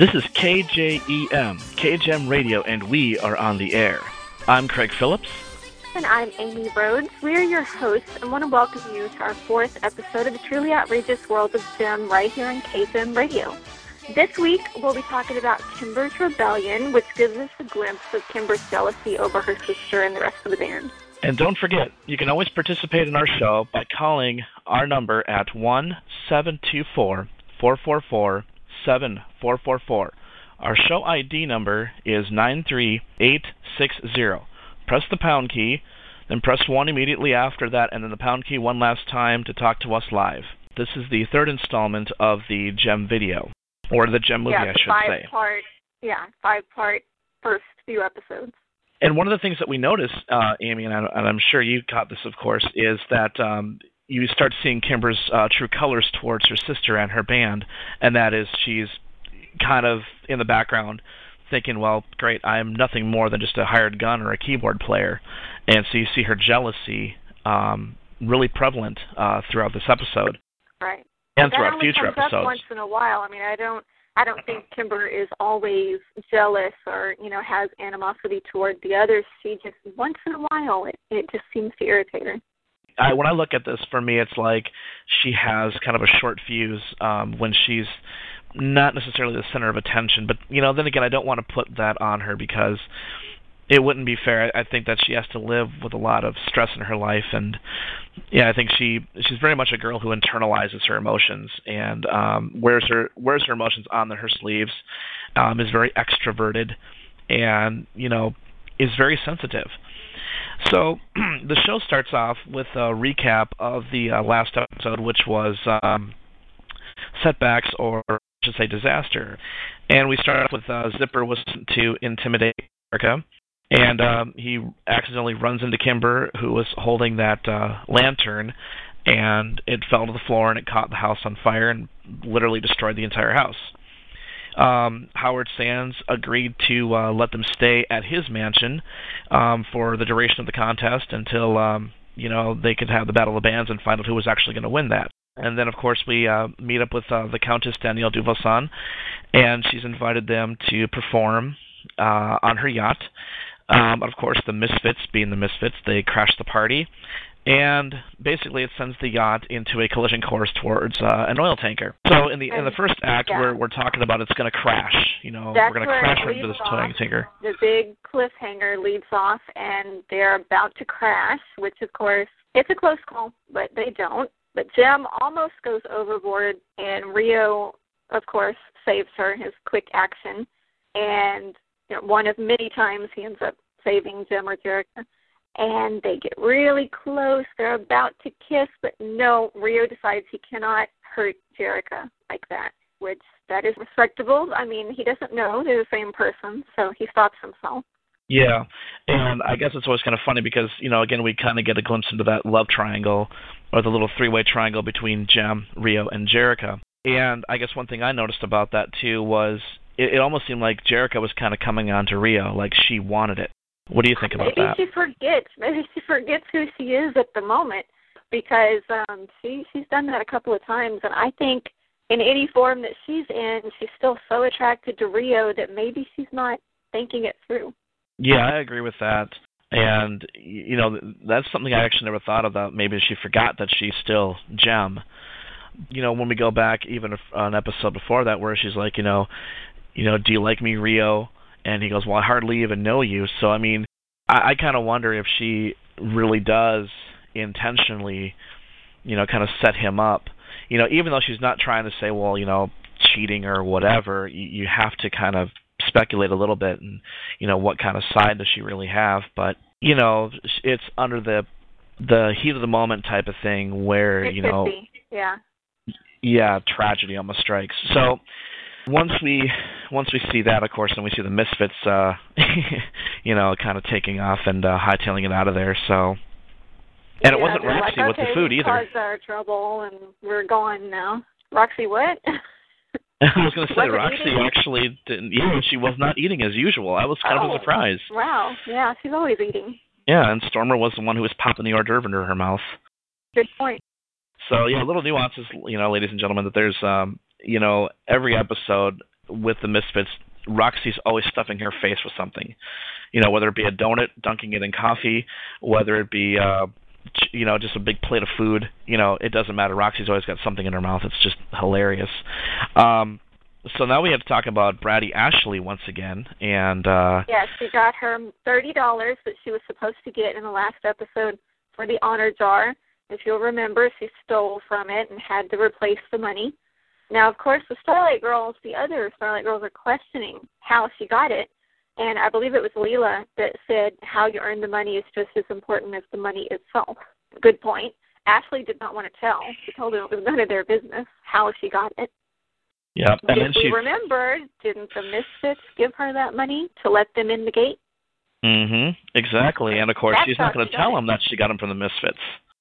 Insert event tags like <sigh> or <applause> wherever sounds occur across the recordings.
This is KJEM, KJM Radio, and we are on the air. I'm Craig Phillips. And I'm Amy Rhodes. We are your hosts and want to welcome you to our fourth episode of the Truly Outrageous World of Jem right here on KJM Radio. This week, we'll be talking about Kimber's rebellion, which gives us a glimpse of Kimber's jealousy over her sister and the rest of the band. And don't forget, you can always participate in our show by calling our number at 1 724 444 7444. Our show ID number is 93860. Press the pound key, then press 1 immediately after that, and then the pound key one last time to talk to us live. This is the third installment of the Jem video, or the Jem movie, yeah, I should five say. Part, yeah, five part first few episodes. And one of the things that we noticed, uh, Amy, and, I, and I'm sure you caught this, of course, is that um, you start seeing Kimber's uh, true colors towards her sister and her band, and that is she's kind of in the background thinking, well, great, I'm nothing more than just a hired gun or a keyboard player. And so you see her jealousy um, really prevalent uh, throughout this episode. Right. And that throughout only future comes episodes. Up once in a while. I mean, I don't. I don't think Kimber is always jealous or you know has animosity toward the others. She just once in a while it it just seems to irritate her. I, when I look at this, for me, it's like she has kind of a short fuse um, when she's not necessarily the center of attention. But you know, then again, I don't want to put that on her because it wouldn't be fair. I think that she has to live with a lot of stress in her life, and yeah, I think she she's very much a girl who internalizes her emotions and um, wears her wears her emotions on her sleeves. Um, is very extroverted, and you know, is very sensitive. So <clears throat> the show starts off with a recap of the uh, last episode, which was um, setbacks or I should say disaster. And we start off with uh, Zipper was to intimidate Erica, and um, he accidentally runs into Kimber, who was holding that uh, lantern, and it fell to the floor and it caught the house on fire and literally destroyed the entire house. Um, Howard Sands agreed to uh, let them stay at his mansion um, for the duration of the contest until um, you know they could have the battle of the bands and find out who was actually going to win that. And then, of course, we uh, meet up with uh, the Countess Danielle Duvalson, and she's invited them to perform uh, on her yacht. Um, of course, the Misfits, being the Misfits, they crash the party, and basically it sends the yacht into a collision course towards uh, an oil tanker. So in the in the first act, Yeah. we're we're talking about it's going to crash. You know, That's we're going to crash right into this oil tanker. The big cliffhanger leads off, and they're about to crash. Which, of course, it's a close call, but they don't. But Jem almost goes overboard, and Rio, of course, saves her. His quick action, and you know, one of many times he ends up saving Jem or Jerrica. And they get really close. They're about to kiss, but no, Rio decides he cannot hurt Jerrica like that, which that is respectable. I mean, he doesn't know they're the same person, so he stops himself. Yeah, and I guess it's always kind of funny because you know again we kind of get a glimpse into that love triangle or the little three-way triangle between Jem, Rio, and Jerrica. And I guess one thing I noticed about that too was it, it almost seemed like Jerrica was kind of coming on to Rio, like she wanted it. What do you think about Maybe that? she forgets. Maybe she forgets who she is at the moment because um she she's done that a couple of times, and I think in any form that she's in, she's still so attracted to Rio that maybe she's not thinking it through. Yeah, I agree with that. And you know that's something I actually never thought about. Maybe she forgot that she's still Jem. You know, when we go back even an episode before that, where she's like, you know, you know, do you like me, Rio? And he goes, well, I hardly even know you. So I mean, I, I kind of wonder if she really does intentionally, you know, kind of set him up. You know, even though she's not trying to say, well, you know, cheating or whatever, mm-hmm. you, you have to kind of speculate a little bit and you know what kind of side does she really have but you know it's under the the heat of the moment type of thing where It you know be. Yeah. yeah tragedy almost strikes so once we once we see that of course and we see the misfits uh <laughs> you know kind of taking off and uh hightailing it out of there so and it wasn't Roxy like, with the food either. Caused our trouble, and we're gone now. Roxy, what? <laughs> <laughs> I was going to say Roxy eating? actually didn't. Yeah, she was not eating as usual. I was kind of Oh. surprised. wow. Yeah, she's always eating. Yeah, and Stormer was the one who was popping the hors d'oeuvre into her mouth. Good point. So yeah, little nuances, you know, ladies and gentlemen, that there's, um, you know, every episode with the Misfits, Roxy's always stuffing her face with something. You know, whether it be a donut, dunking it in coffee, whether it be uh you know, just a big plate of food. You know, it doesn't matter. Roxy's always got something in her mouth. It's just hilarious. Um, so now we have to talk about Braddy Ashley once again, and uh, yeah, she got her thirty dollars that she was supposed to get in the last episode for the honor jar. If you'll remember, she stole from it and had to replace the money. Now, of course, the Starlight Girls, the other Starlight Girls, are questioning how she got it, and I believe it was Leela that said how you earn the money is just as important as the money itself. Good point. Ashley did not want to tell. She told them it was none of their business how she got it. Yeah, and if then she. remembered, didn't the Misfits give her that money to let them in the gate? Mm-hmm. Exactly, and of course That's she's not going to tell it. him that she got them from the Misfits.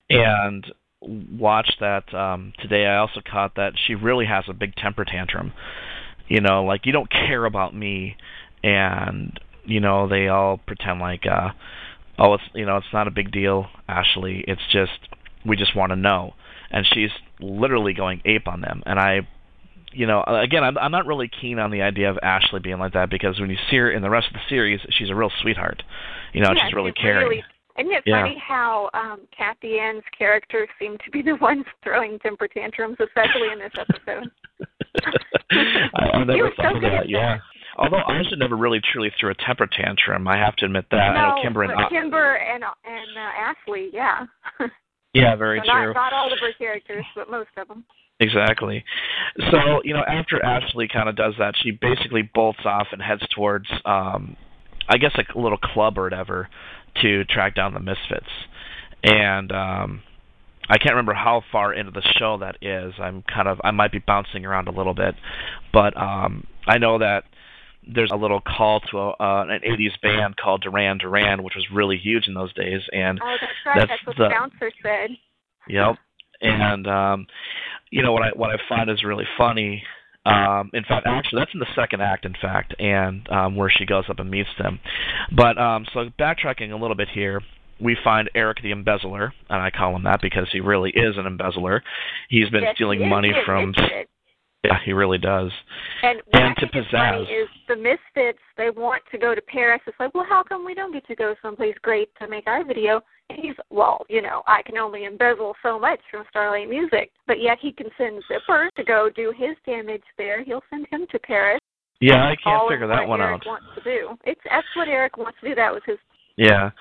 And watch that um today. I also caught that she really has a big temper tantrum. You know, like you don't care about me, and you know they all pretend like, uh oh, it's you know it's not a big deal, Ashley. It's just we just want to know, and she's literally going ape on them. And I you know, again, I'm, I'm not really keen on the idea of Ashley being like that because when you see her in the rest of the series, she's a real sweetheart. You know, yeah, she's really she's caring. Really, isn't it Yeah. funny how um Cathianne's characters seem to be the <laughs> ones throwing temper tantrums, especially in this episode? <laughs> I, I've He never was so thought of that. at Yeah. Although Ashley never really truly threw a temper tantrum, I have to admit that. I know Kimber and Kimber and and uh, Ashley, yeah. <laughs> yeah, very so true. Not, not all of her characters, but most of them. Exactly. So, you know, after Ashley kind of does that, she basically bolts off and heads towards, um, I guess, a little club or whatever to track down the Misfits. And um, I can't remember how far into the show that is. I'm kind of, I might be bouncing around a little bit, but um, I know that there's a little call to a, uh, an 80s band called Duran Duran, which was really huge in those days. And Oh, that's right. That's That's, what the- the bouncer said. Yep. And um you know what I what I find is really funny. Um in fact actually that's in the second act in fact and um where she goes up and meets them. But um so backtracking a little bit here, we find Eric the embezzler, and I call him that because he really is an embezzler. He's been Yes, stealing money from it. Yeah, he really does. And And to think is funny pizzazz. is the Misfits. They want to go to Paris. It's like, well, how come we don't get to go someplace great to make our video? And he's, well, you know, I can only embezzle so much from Starlight Music, but yet he can send Zipper to go do his damage there. He'll send him to Paris. Yeah, I can't figure that what one Eric out. Wants to do. It's that's what Eric wants to do. That was his. Yeah,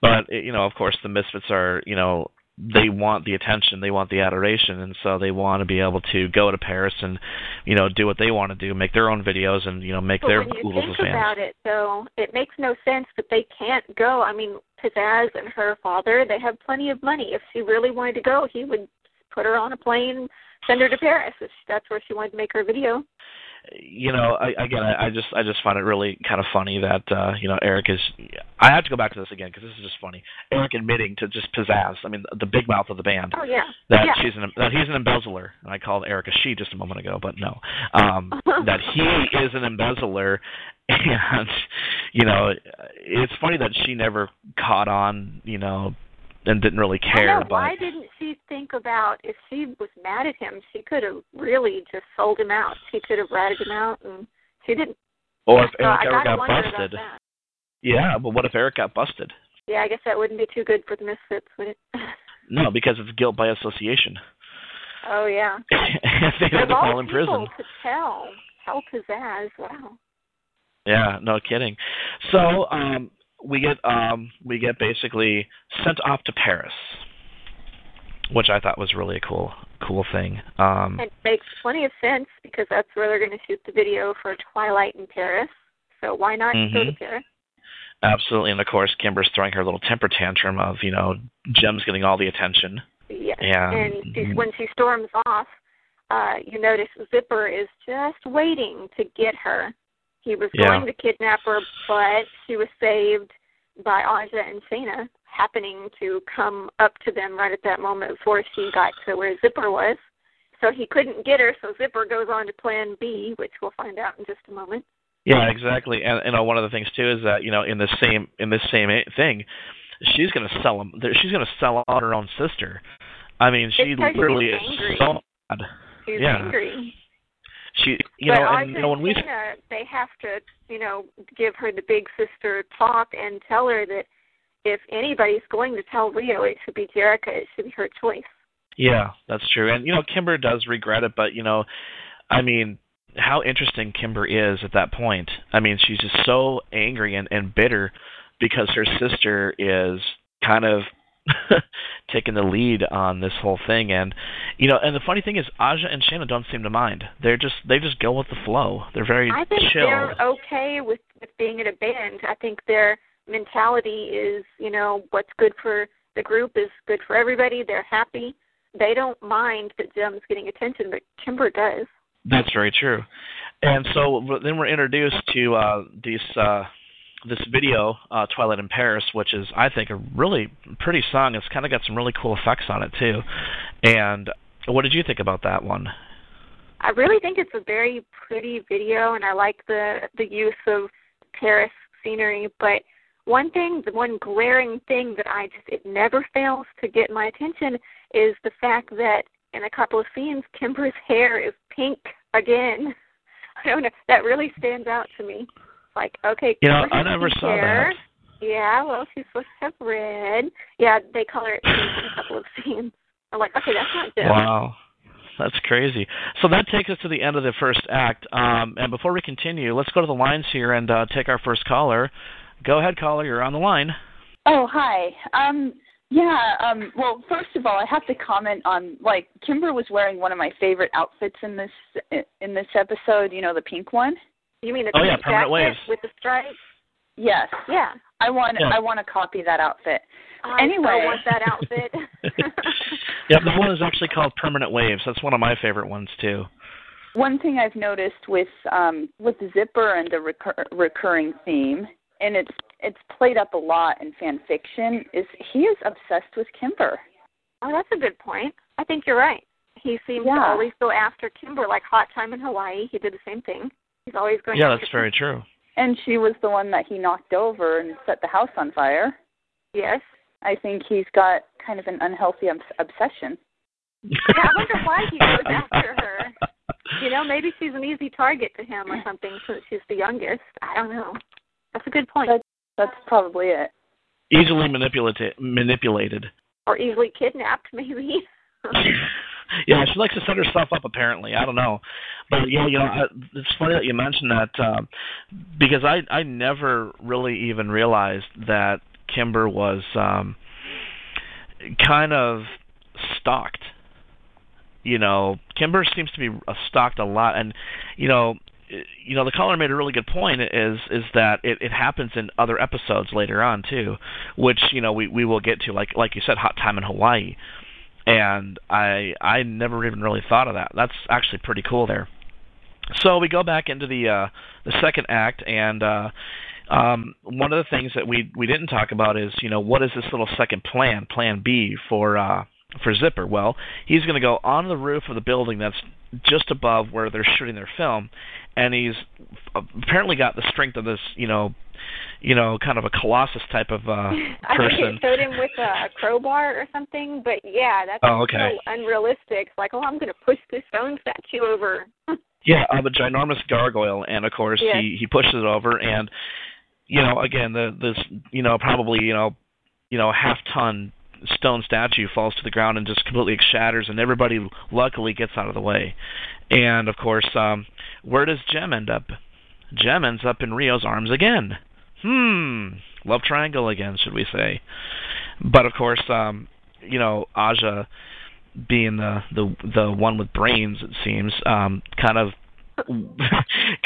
but you know, of course, the Misfits are you know they want the attention, they want the adoration, and so they want to be able to go to Paris and you know do what they want to do, make their own videos, and you know make But their when you oodles think of fans. about it, though, it makes no sense that they can't go. I mean, Pizzazz and her father, they have plenty of money. If she really wanted to go, he would put her on a plane, send her to Paris. If that's where she wanted to make her video. You know, I, again, I, I just I just find it really kind of funny that uh, you know Eric is. I have to go back to this again because this is just funny. Eric admitting to just pizzazz. I mean, the big mouth of the band. Oh yeah. that yeah. she's an that he's an embezzler, and I called Eric a she just a moment ago, but no, um, <laughs> that he is an embezzler, and you know, it's funny that she never caught on, you know, and didn't really care. know. but Why didn't she think about if she was mad at him? She could have really just sold him out. She could have ratted him out, and she didn't. or if So Eric ever got busted, yeah, but what if Eric got busted? Yeah, I guess that wouldn't be too good for the Misfits, would it? No, because it's guilt by association. oh yeah. <laughs> they had to all fall in prison. to tell, tell pizzazz. Wow. Yeah, no kidding. So um, we get um, we get basically sent off to Paris, which I thought was really a cool cool thing. Um, It makes plenty of sense because that's where they're going to shoot the video for Twilight in Paris. So why not go to. Paris? absolutely, and of course, Kimber's throwing her little temper tantrum of you know Jem's getting all the attention. Yes. Yeah. And she, when she storms off, uh, you notice Zipper is just waiting to get her. He was Yeah. going to kidnap her, but she was saved by Aja and Shana happening to come up to them right at that moment before she got to where Zipper was. So he couldn't get her, so Zipper goes on to plan B, which we'll find out in just a moment. Yeah, exactly. And you know, one of the things too is that you know in the same in this same thing, she's going to sell him. She's going to sell out her own sister. I mean, she It's 'cause she's literally is so mad. She's Yeah. angry. She, you but know, and you know when we they have to, you know, give her the big sister talk and tell her that if anybody's going to tell Rio, it should be Jerrica. It should be her choice. Yeah, that's true. And you know, Kimber does regret it, but you know, I mean, how interesting Kimber is at that point. I mean, she's just so angry and, and bitter because her sister is kind of <laughs> taking the lead on this whole thing and you know and the funny thing is Aja and Shana don't seem to mind. They're just they just go with the flow. They're very I think chill. they're okay with, with being in a band. I think their mentality is, you know, what's good for the group is good for everybody. They're happy. They don't mind that Jem's getting attention, but Kimber does. That's very true. And so then we're introduced to uh, these uh, this video, uh, Twilight in Paris, which is I think a really pretty song. It's kind of got some really cool effects on it too. And what did you think about that one? I really think it's a very pretty video, and I like the the use of Paris scenery. But one thing, the one glaring thing that I just it never fails to get my attention is the fact that in a couple of scenes, Kimber's hair is pink again. <laughs> I don't know. That really stands out to me. Like, okay, You know, I never saw hair. that. Yeah, well, she's supposed to have red. Yeah, they color it pink in a couple of scenes. I'm like, okay, that's not Jem. Wow. That's crazy. So that takes us to the end of the first act. Um, and before we continue, let's go to the lines here and uh, take our first caller. Go ahead, caller. You're on the line. Oh, hi. Um, yeah. Um, well, first of all, I have to comment on like Kimber was wearing one of my favorite outfits in this in this episode. You know, the pink one. You mean the Oh, yeah, permanent waves. with the stripes? Yes. Yeah. I want Yeah. I want to copy that outfit. I Anyway. so want that outfit. <laughs> <laughs> Yep, the one is actually called Permanent Waves. That's one of my favorite ones too. One thing I've noticed with um, with the Zipper and the recur- recurring theme, and it's it's played up a lot in fan fiction, is he is obsessed with Kimber. Oh, that's a good point. I think you're right. He seems to always go after Kimber, like Hot Time in Hawaii. He did the same thing. He's always going. Yeah, after that's very true. And she was the one that he knocked over and set the house on fire. Yes. I think he's got kind of an unhealthy obs- obsession. Yeah, I wonder why he goes after her. You know, maybe she's an easy target to him or something since she's the youngest. I don't know. That's a good point. That's that's probably it. Easily manipulated. Manipulated. or easily kidnapped, maybe. <laughs> <laughs> yeah, she likes to set herself up. Apparently, I don't know, but yeah, you know, I, it's funny that you mentioned that um, because I I never really even realized that Kimber was um, kind of stalked. You know, Kimber seems to be uh, stalked a lot, and you know, you know, the caller made a really good point. Is is that it, it happens in other episodes later on too, which you know we we will get to, like like you said, Hot Time in Hawaii, and I I never even really thought of that. That's actually pretty cool there. So we go back into the uh, the second act, and uh, um, one of the things that we we didn't talk about is you know what is this little second plan, Plan B for uh, for Zipper? Well, he's going to go on the roof of the building that's just above where they're shooting their film, and he's apparently got the strength of this you know you know kind of a colossus type of uh, <laughs> I think person. it showed him with a crowbar or something, but yeah, that's Oh, okay. so unrealistic. It's like, oh, I'm going to push this stone statue over. <laughs> Yeah, I'm a ginormous gargoyle, and of course he he pushes it over, and you know again the this you know probably you know you know half ton stone statue falls to the ground and just completely shatters, and everybody luckily gets out of the way, and of course um where does Jem end up? Jem ends up in Rio's arms again. Hmm, love triangle again, should we say? But of course, um, you know Aja being the the the one with brains, it seems, um, kind of <laughs>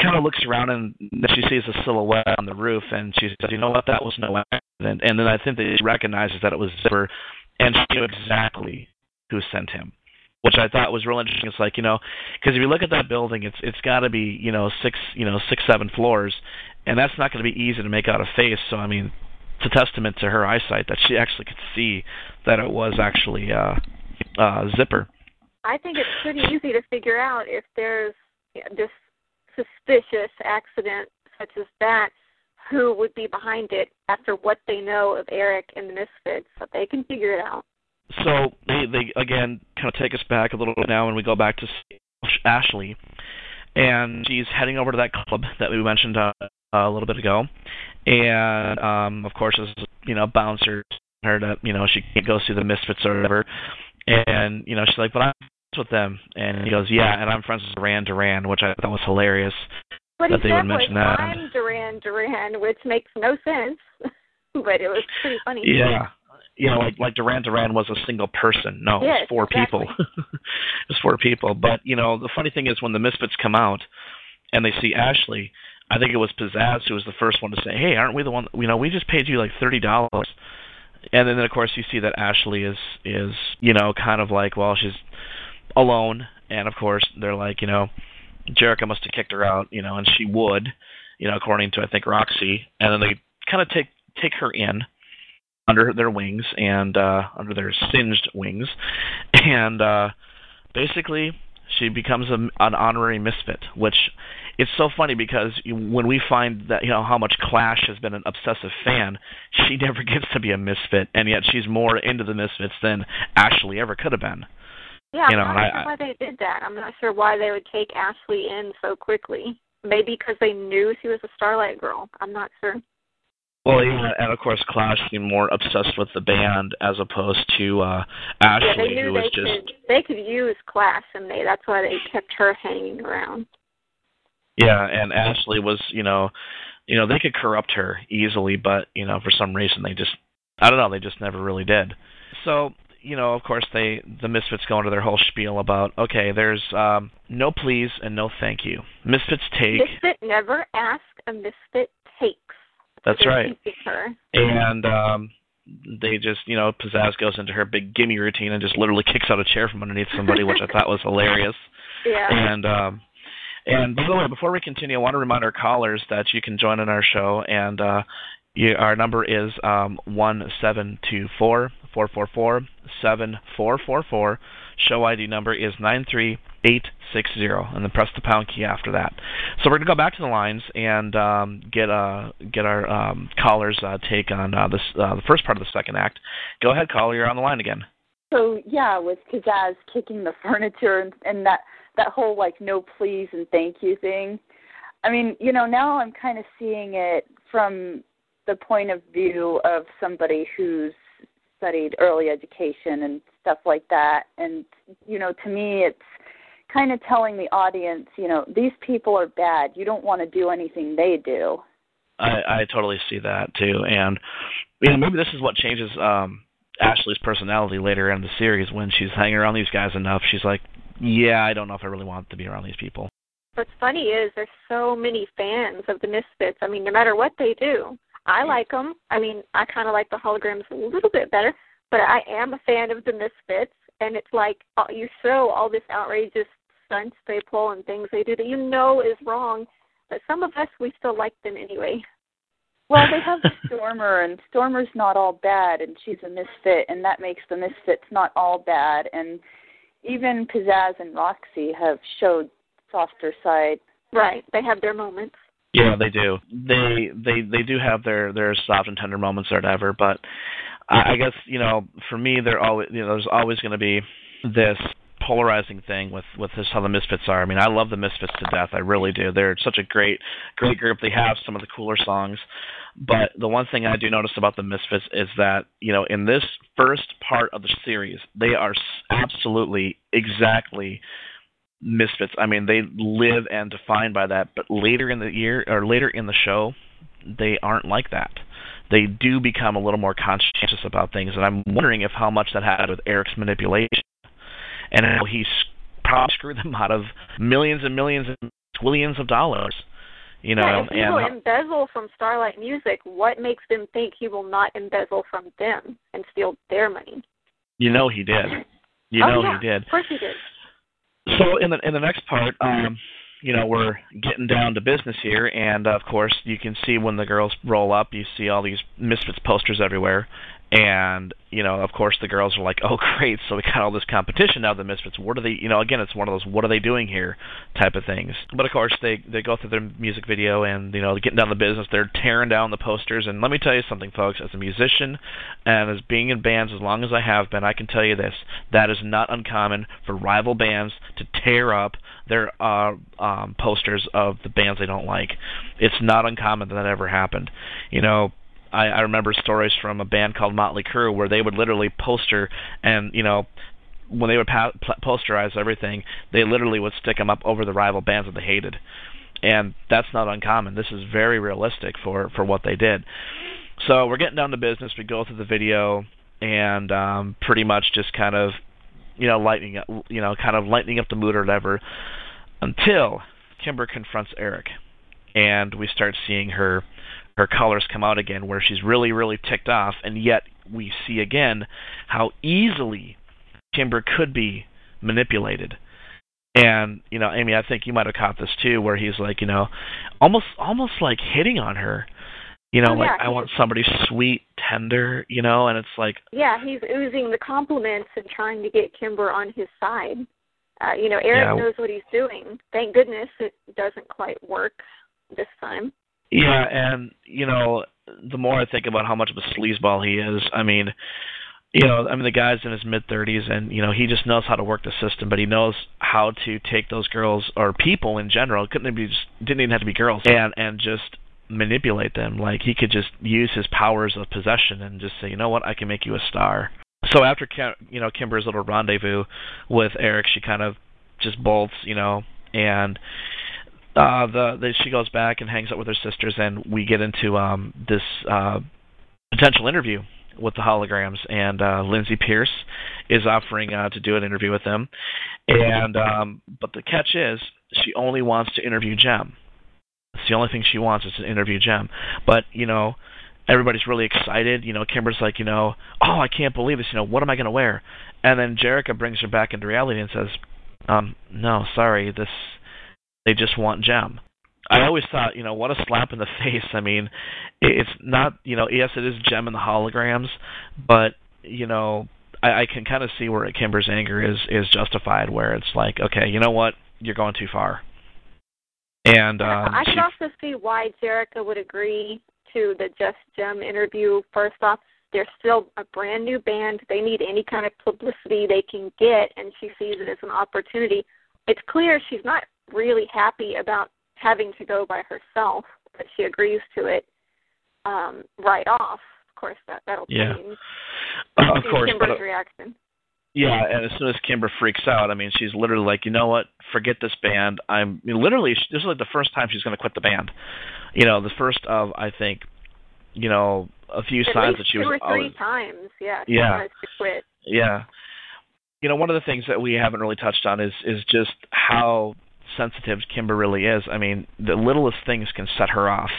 kind of looks around and she sees a silhouette on the roof, and she says, "You know what? That was no accident." And then I think that she recognizes that it was Zipper, and she knew exactly who sent him, which I thought was real interesting. It's like you know, because if you look at that building, it's it's got to be you know six you know six seven floors, and that's not going to be easy to make out a face. So I mean, it's a testament to her eyesight that she actually could see that it was actually uh, uh, Zipper. I think it's pretty easy to figure out if there's this suspicious accident such as that, who would be behind it after what they know of Eric and the Misfits. So they can figure it out. so they they again kind of take us back a little bit now and we go back to Ashley and she's heading over to that club that we mentioned uh, a little bit ago, and um, of course, as you know, bouncer her to you know she can't go see the Misfits or whatever, and you know she's like, but I'm friends with them, and he goes, yeah, and I'm friends with Duran Duran, which I thought was hilarious. What that he they would mention that. I'm Duran Duran, which makes no sense, <laughs> but it was pretty funny. Yeah. You know, like like Duran Duran was a single person. No, Yes, it's four exactly. people. <laughs> it's four people. But you know, the funny thing is when the Misfits come out and they see Ashley, I think it was Pizzazz who was the first one to say, "Hey, aren't we the one? You know, we just paid you like thirty dollars." And then of course you see that Ashley is is you know kind of like well she's alone, and of course they're like you know Jerrica must have kicked her out, you know, and she would, you know, according to I think Roxy, and then they kind of take take her in under their wings and uh under their singed wings and uh basically she becomes a, an honorary misfit which it's so funny because when we find that you know how much clash has been an obsessive fan she <laughs> never gets to be a misfit and yet she's more into the misfits than ashley ever could have been Yeah, You know, I'm and not I- sure why they did that. I'm not sure why they would take Ashley in so quickly. Maybe because they knew she was a Starlight girl. I'm not sure. Well yeah, and of course clash seemed more obsessed with the band as opposed to uh yeah, they ashley knew who was they just could they could use Clash, and they that's why they kept her hanging around. Yeah, and Ashley was, you know, you know, they could corrupt her easily, but you know, for some reason they just, I don't know, they just never really did. So, you know, of course they, the Misfits go into their whole spiel about, okay, there's um, no please and no thank you. Misfits take, Misfit never ask, a misfit. That's right, and um, they just, you know, Pizzazz goes into her big gimme routine and just literally kicks out a chair from underneath somebody, which I thought was hilarious. <laughs> Yeah. And um and by the way, before we continue, I want to remind our callers that you can join in our show and uh you, our number is um one seven two four four four four seven four four four. Show ID number is nine three eight six zero, and then press the pound key after that. So we're gonna go back to the lines and um, get uh get our um, callers' uh, take on uh, this uh, the first part of the second act. Go ahead, caller. You're on the line again. So yeah, with Pizzazz kicking the <laughs> furniture and, and that that whole like no please and thank you thing. I mean, you know, now I'm kind of seeing it from the point of view of somebody who's studied early education and stuff like that. And you know, to me, it's kind of telling the audience, you know, these people are bad. You don't want to do anything they do. I, I totally see that too, and you know maybe this is what changes um Ashley's personality later in the series when she's hanging around these guys enough. She's like, yeah, I don't know if I really want to be around these people. What's funny is there's so many fans of the Misfits. I mean, no matter what they do, I like them. I mean, I kind of like the holograms a little bit better, but I am a fan of the Misfits. And it's like uh, you show all this outrageous stunts they pull and things they do that you know is wrong, but some of us we still like them anyway. Well, they have Stormer, and Stormer's not all bad, and she's a misfit, and that makes the misfits not all bad. And even Pizzazz and Roxy have showed softer side. Right? They have their moments. Yeah, they do. They they they do have their their soft and tender moments or whatever, but I I guess you know for me they're always you know there's always going to be this polarizing thing with with this how the Misfits are. I mean, I love the Misfits to death. I really do. They're such a great great group. They have some of the cooler songs, but the one thing I do notice about the Misfits is that you know in this first part of the series they are absolutely exactly misfits. I mean, they live and define by that. But later in the year or later in the show, they aren't like that. They do become a little more conscientious about things, and I'm wondering if how much that had with Eric's manipulation and how he probably screwed them out of millions and millions and trillions of dollars. You know, yeah, if he and will embezzle from Starlight Music, what makes them think he will not embezzle from them and steal their money? you know he did. <laughs> You oh, know yeah. he did. Of course he did. So in the in the next part, um, you know, we're getting down to business here, and of course, you can see when the girls roll up, you see all these misfits posters everywhere, and you know of course the girls are like <laughs> oh great so we got all this competition now the misfits. What are they you know again it's one of those what are they doing here type of things. But of course they they go through their music video and you know getting down the business they're tearing down the posters. And let me tell you something folks as a musician and as being in bands as long as i have been i can tell you this that is not uncommon for rival bands to tear up their uh um posters of the bands they don't like. It's not uncommon that that ever happened. You know I, I remember stories from a band called Motley Crue where they would literally poster and you know when they would pa- posterize everything, they literally would stick them up over the rival bands that they hated, and that's not uncommon. This is very realistic for for what they did. So we're getting down to business. We go through the video and um, pretty much just kind of you know lightening up, you know kind of lightening up the mood or whatever until Kimber confronts Eric, and we start seeing her her colors come out again where she's really really ticked off and yet we see again how easily Kimber could be manipulated. And you know Amy I think you might have caught this too where he's like you know almost almost like hitting on her. You know oh, like yeah, I want somebody sweet tender you know and it's like yeah he's oozing the compliments and trying to get Kimber on his side. Uh you know Eric yeah. knows what he's doing. Thank goodness it doesn't quite work this time yeah, and you know, the more I think about how much of a sleazeball he is, I mean, you know, I mean the guy's in his mid thirties, and you know he just knows how to work the system, but he knows how to take those girls or people in general. Couldn't it be just, didn't even have to be girls, and and just manipulate them. Like he could just use his powers of possession and just say, you know what, I can make you a star. So after you know Kimber's little rendezvous with Eric, she kind of just bolts, you know, and uh, the, the she goes back and hangs out with her sisters, and we get into um, this uh, potential interview with the holograms, and uh, Lindsay Pierce is offering uh, to do an interview with them, and um, but the catch is she only wants to interview Jem. It's the only thing she wants is to interview Jem. But you know, everybody's really excited. You know, Kimber's like, you know, oh, I can't believe this. You know, what am I going to wear? And then Jerrica brings her back into reality and says, um, no, sorry, this they just want Jem. I always thought, you know, what a slap in the <laughs> face. I mean, it's not, you know, yes, it is Jem and the holograms, but you know, I, I can kind of see where Kimber's anger is is justified, where it's like, okay, you know what, you're going too far. And um, I she, can also see why Jerrica would agree to the Just Jem interview. First off, they're still a brand new band. They need any kind of publicity they can get, and she sees it as an opportunity. It's clear she's not really happy about having to go by herself, but she agrees to it um, right off. Of course, that that'll yeah. change. Uh, of course, Kimber's but, uh, reaction. Yeah, and as soon as Kimber freaks out, I mean, she's literally like, you know what? Forget this band. I'm I mean, literally. This is like the first time she's going to quit the band. You know, the first of I think, you know, a few At signs that she two was. or three always, times. Yeah. She Yeah. to quit. Yeah. You know, one of the things that we haven't really touched on is is just how sensitive Kimber really is. I mean, the littlest things can set her off.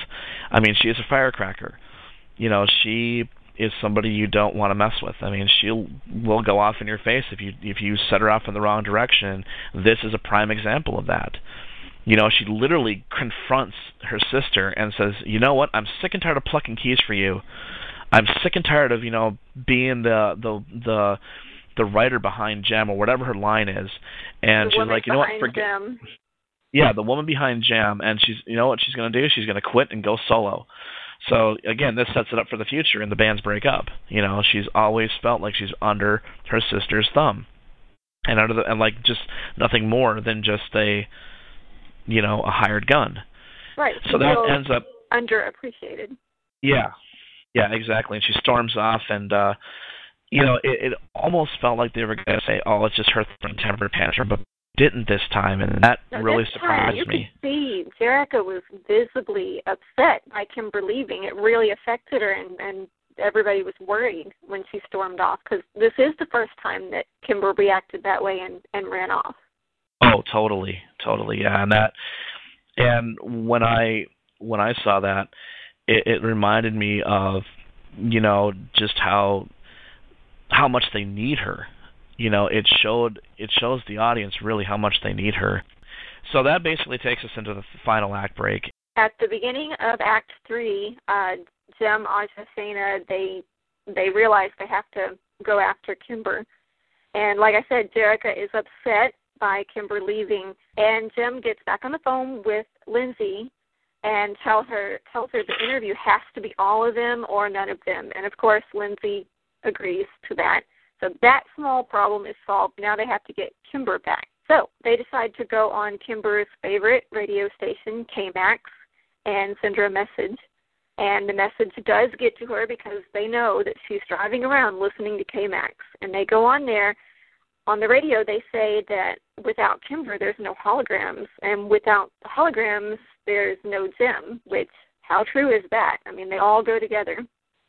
I mean, she is a firecracker. You know, she is somebody you don't want to mess with. I mean, she will go off in your face if you if you set her off in the wrong direction. This is a prime example of that. You know, she literally confronts her sister and says, "You know what? I'm sick and tired of plucking keys for you. I'm sick and tired of, you know, being the the the the writer behind Jem or whatever her line is." And the she's like, "You know what? Forget Jem. yeah, the woman behind Jem, and she's you know what she's going to do? She's going to quit and go solo. So again, this sets it up for the future, and the bands break up. You know, she's always felt like she's under her sister's thumb, and under the and like just nothing more than just a, you know, a hired gun. Right. So that ends up underappreciated. yeah, yeah, exactly. And she storms off, and uh, you know, it, it almost felt like they were going to say, "Oh, it's just her throwing temper tantrum," but didn't this time, and that really surprised time, you me. could see Jerrica was visibly upset by Kimber leaving. It really affected her, and and everybody was worried when she stormed off because this is the first time that Kimber reacted that way and and ran off. Oh, totally, totally, yeah. And that, and when I when I saw that, it, it reminded me of, you know, just how how much they need her. You know, it showed it shows the audience really how much they need her. So that basically takes us into the final act break. At the beginning of Act Three, uh, Jem Aja Shana they they realize they have to go after Kimber. And like I said, Jerrica is upset by Kimber leaving, and Jem gets back on the phone with Lindsay and tell her tells her the interview has to be all of them or none of them. And of course, Lindsay agrees to that. So that small problem is solved. Now they have to get Kimber back. So they decide to go on Kimber's favorite radio station, KMAX, and send her a message. And the message does get to her because they know that she's driving around listening to KMAX. And they go on there. On the radio, they say that without Kimber, there's no holograms. And without the holograms, there's no Jem, which, how true is that? I mean, they all go together.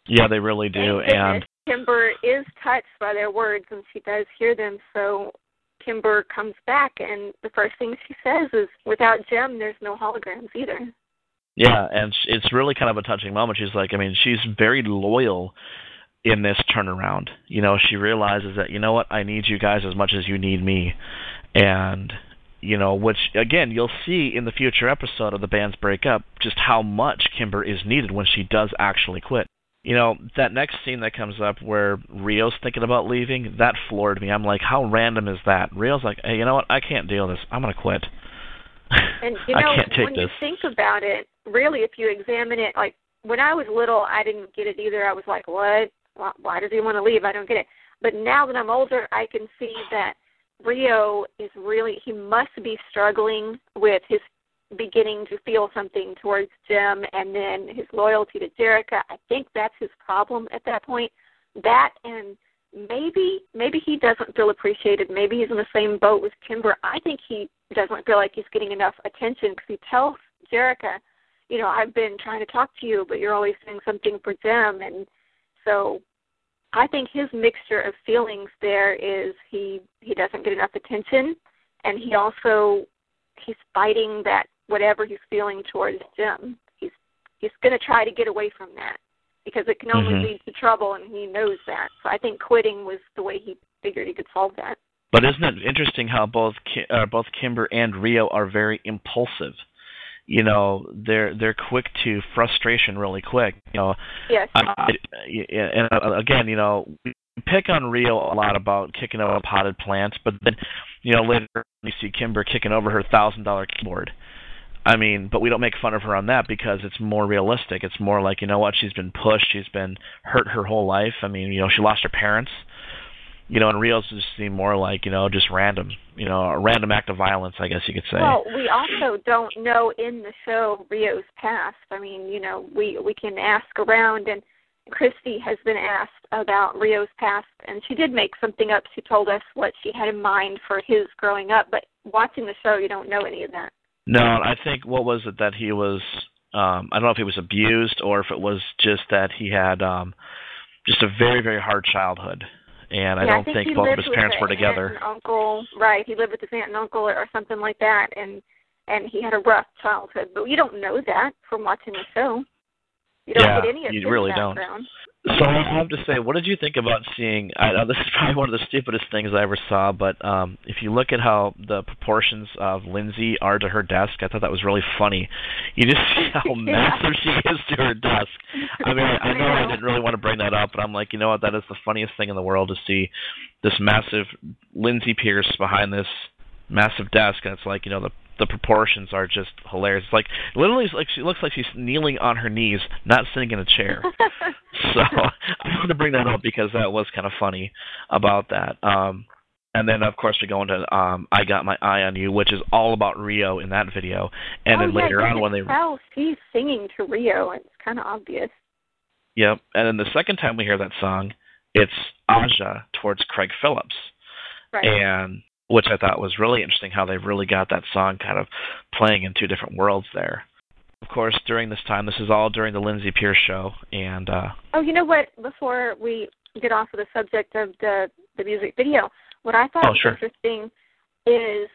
Yeah, they really do. And Kimber is touched by their words and she does hear them. So Kimber comes back and the first thing she says is, without Jem, there's no holograms either. Yeah, and it's really kind of a touching moment. She's like, I mean, she's very loyal in this turnaround. You know, she realizes that, you know what, I need you guys as much as you need me. And, you know, which, again, you'll see in the future episode of the band's breakup just how much Kimber is needed when she does actually quit you know, that next scene that comes up where Rio's thinking about leaving, that floored me. I'm like, how random is that? Rio's like, hey, you know what? I can't deal with this. I'm going to quit. And <laughs> you know, when this. you think about it, really, if you examine it, like when I was little, I didn't get it either. I was like, what? Why, why does he want to leave? I don't get it. But now that I'm older, I can see that Rio is really, he must be struggling with his beginning to feel something towards Jem and then his loyalty to Jerrica. I think that's his problem at that point. That and maybe maybe he doesn't feel appreciated. Maybe he's in the same boat with Kimber. I think he doesn't feel like he's getting enough attention because he tells Jerrica, you know, I've been trying to talk to you, but you're always doing something for Jem, and so I think his mixture of feelings there is he he doesn't get enough attention, and he also he's fighting that whatever he's feeling towards Jem. He's he's going to try to get away from that because it can only mm-hmm. lead to trouble, and he knows that. So I think quitting was the way he figured he could solve that. But isn't it interesting how both uh, both Kimber and Rio are very impulsive? You know, they're they're quick to frustration really quick. You know, yes. Uh, and uh, again, you know, we pick on Rio a lot about kicking over potted plants, but then, you know, later you see Kimber kicking over her thousand dollar keyboard. I mean, but we don't make fun of her on that because it's more realistic. It's more like, you know what, she's been pushed, she's been hurt her whole life. I mean, you know, she lost her parents. You know, and Rio's just seem more like, you know, just random, you know, a random act of violence, I guess you could say. Well, we also don't know in the show Rio's past. I mean, you know, we we can ask around and Christy has been asked about Rio's past, and she did make something up. She told us what she had in mind for his growing up, but watching the show, you don't know any of that. No, I think what was it that he was um I don't know if he was abused or if it was just that he had um just a very very hard childhood. And I yeah, don't I think, think both of his parents were together. Uncle, right? He lived with his aunt and uncle or something like that, and and he had a rough childhood. But you don't know that from watching the show. You don't yeah, get any of you his really background. don't. So I have to say, what did you think about seeing? I know this is <laughs> probably one of the stupidest things I ever saw, but um if you look at how the proportions of Lindsay are to her desk, I thought that was really funny. You just see <laughs> how massive she is to her desk. I mean, I, know I didn't really want to bring that up, but I'm like, you know what? That is the funniest thing in the world to see this massive Lindsay Pierce behind this massive desk, and it's like, you know, the the proportions are just hilarious. It's like literally, like she looks like she's kneeling on her knees, not sitting in a chair. <laughs> so I wanted to bring that up because that was kind of funny about that. Um, and then of course we go into um, "I Got My Eye on You," which is all about Rio in that video. And oh, then yeah, later on when they tell she's singing to Rio, it's kind of obvious. Yep. And then the second time we hear that song, it's Aja towards Craig Phillips. Right. And which I thought was really interesting how they really got that song kind of playing in two different worlds there. Of course, during this time, this is all during the Lindsay Pierce show, and uh oh, you know what? Before we get off of the subject of the the music video, what I thought oh, was sure. interesting is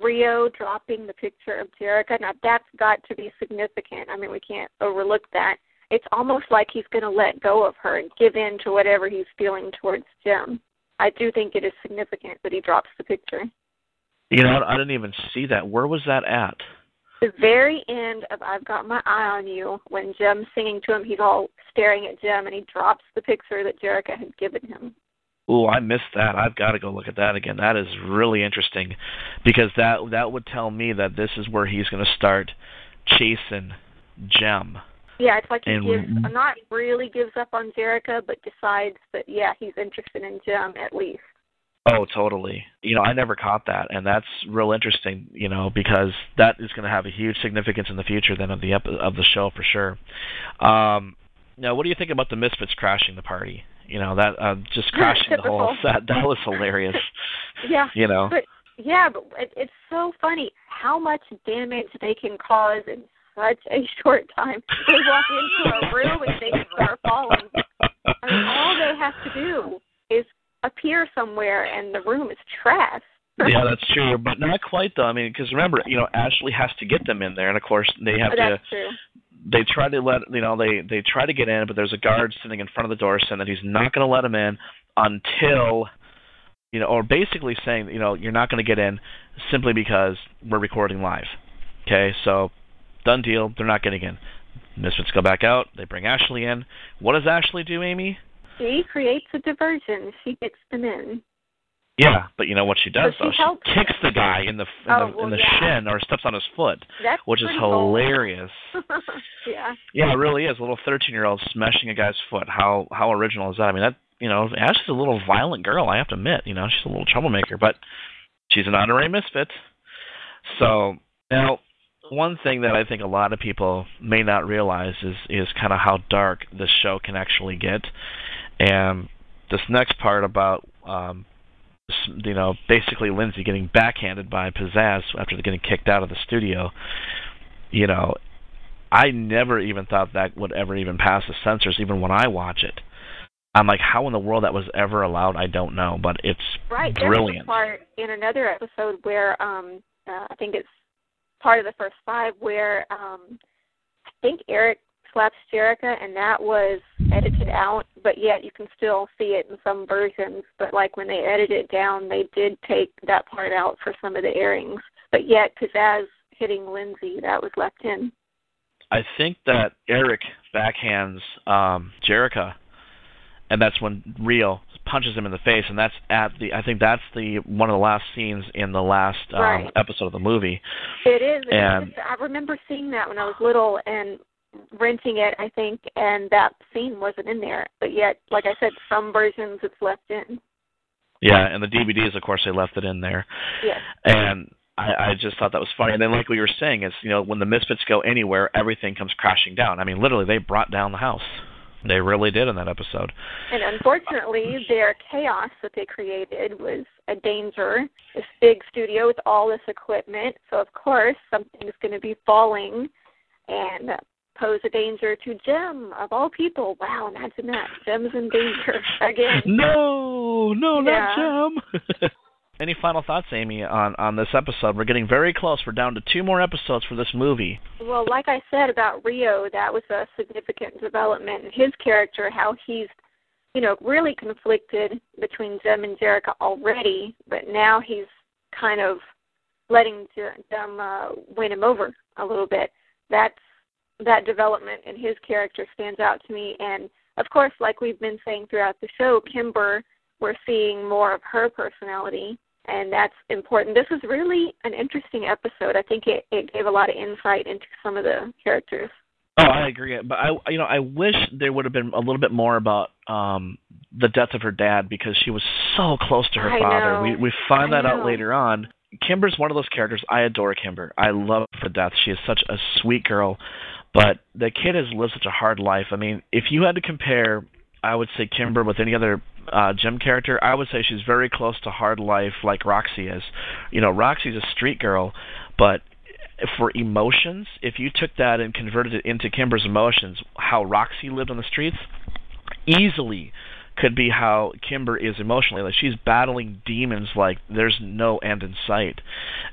Rio dropping the picture of Jerrica. Now that's got to be significant. I mean, we can't overlook that. It's almost like he's going to let go of her and give in to whatever he's feeling towards Jem. I do think it is significant that he drops the picture. You know, I didn't even see that. Where was that at? The very end of I've Got My Eye on You, when Jem's singing to him, he's all staring at Jem and he drops the picture that Jerrica had given him. Oh, I missed that. I've got to go look at that again. That is really interesting because that that would tell me that this is where he's going to start chasing Jem. Yeah, it's like he gives not really gives up on Jerrica, but decides that yeah, he's interested in Jem at least. Oh, totally. You know, I never caught that, and that's real interesting. You know, because that is going to have a huge significance in the future then of the ep- of the show for sure. Um, now, what do you think about the Misfits crashing the party? You know, that uh, just crashing the whole set. That was hilarious. <laughs> Yeah, You know. but yeah, but it, it's so funny how much damage they can cause in such a <laughs> short time. They walk into a room and they start falling. I mean, all they have to do is appear somewhere, and the room is trash. <laughs> yeah, that's true, but not quite though. I mean, because remember, you know, Ashley has to get them in there, and of course they have But to. that's true. They try to let you know they they try to get in, but there's a guard sitting in front of the door saying that he's not going to let them in until, you know, or basically saying you know you're not going to get in simply because we're recording live. Okay, so done deal. They're not getting in. Misfits go back out. They bring Ashley in. What does Ashley do, Amy? She creates a diversion. She gets them in. Yeah, but you know what she does So she though? She kicks the guy in the in Oh, the, well, in the yeah. shin or steps on his foot, That's which is <laughs> hilarious. yeah. Yeah, it really is. A little thirteen-year-old smashing a guy's foot. How how original is that? I mean, that you know, Ashley's a little violent girl. I have to admit. You know, she's a little troublemaker, but she's an honorary misfit. So now, one thing that I think a lot of people may not realize is is kind of how dark this show can actually get, and this next part about um, you know, basically Lindsay getting backhanded by Pizzazz after getting kicked out of the studio. You know, I never even thought that would ever even pass the censors, even when I watch it. I'm like, how in the world that was ever allowed? I don't know, but it's Right. brilliant. There's a part in another episode where um uh, I think it's part of the first five where um I think Eric slaps Jerrica and that was edited out, but yet you can still see it in some versions. But like when they edited it down, they did take that part out for some of the airings. But yet Pizzazz hitting Lindsay, that was left in. I think that Eric backhands um Jerrica, and that's when Rio punches him in the face, and that's at the. I think that's the one of the last scenes in the last um, Right. episode of the movie. It is. And- I remember seeing that when I was little and renting it, I think, and that scene wasn't in there. But yet, like I said, some versions it's left in. Yeah, and the DVDs, of course, they left it in there. Yes. and I, I just thought that was funny. And then, like we were saying, is you know when the Misfits go anywhere, everything comes crashing down. I mean, literally, they brought down the house. They really did in that episode. And unfortunately, their chaos that they created was a danger. This big studio with all this equipment, so of course something's going to be falling and pose a danger to Jem of all people. Wow, imagine that. Jem's in danger again. No, no, Yeah. not Jem. <laughs> Any final thoughts, Amy, on on this episode? We're getting very close. We're down to two more episodes for this movie. Well, like I said about Rio, that was a significant development in his character, how he's, you know, really conflicted between Jem and Jerrica already, but now he's kind of letting Je- uh, win him over a little bit. That's that development in his character stands out to me, and of course, like we've been saying throughout the show, Kimber, we're seeing more of her personality, and that's important. This was really an interesting episode. I think it, it gave a lot of insight into some of the characters. Oh, I agree. But I, you know, I wish there would have been a little bit more about um the death of her dad because she was so close to her I father. know. We we find I that out later on. Kimber's one of those characters. I adore Kimber. I love her death. She is such a sweet girl, but the kid has lived such a hard life. I mean, if you had to compare, I would say Kimber with any other uh Jem character, I would say she's very close to hard life like Roxy is. You know, Roxy's a street girl, but for emotions, if you took that and converted it into Kimber's emotions, how Roxy lived on the streets, easily could be how Kimber is emotionally. Like she's battling demons like there's no end in sight.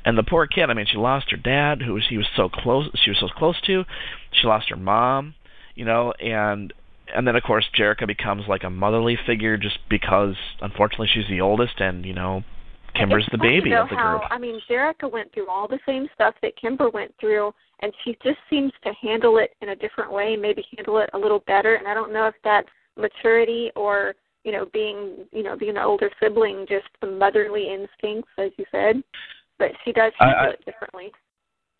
And the poor kid, I mean, she lost her dad, who she was so close, she was so close to. She lost her mom, you know, and and then of course Jerrica becomes like a motherly figure just because unfortunately she's the oldest and you know Kimber's the baby of the how, group. I mean, Jerrica went through all the same stuff that Kimber went through, and she just seems to handle it in a different way, maybe handle it a little better. And I don't know if that's maturity or you know being you know being an older sibling, just the motherly instincts, as you said. But she does handle I- I- it differently.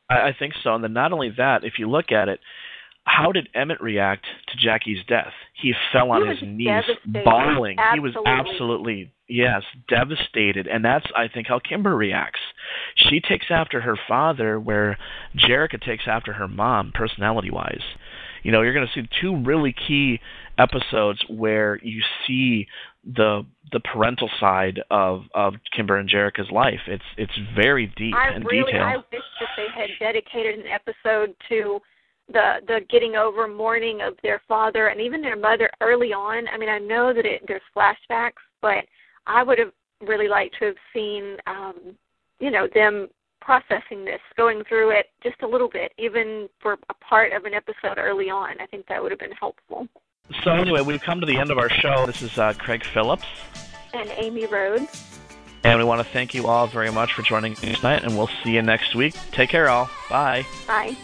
I, I think so. And then not only that, if you look at it, how did Emmett react to Jacqui's death? He fell on He his knees, bawling. He was Absolutely. absolutely yes, devastated. And that's I think how Kimber reacts. She takes after her father, where Jerrica takes after her mom, personality wise. You know, you're going to see two really key episodes where you see the the parental side of of Kimber and Jerrica's life. It's it's very deep I and really, detailed. I wish that they had dedicated an episode to the the getting over mourning of their father and even their mother early on. I mean, I know that it, there's flashbacks, but I would have really liked to have seen, um, you know, them processing this, going through it just a little bit, even for a part of an episode early on. I think that would have been helpful. So anyway, we've come to the end of our show. This is uh, Craig Phillips, And Amy Rhodes. and we want to thank you all very much for joining us tonight. And we'll see you next week. Take care, all. Bye. Bye.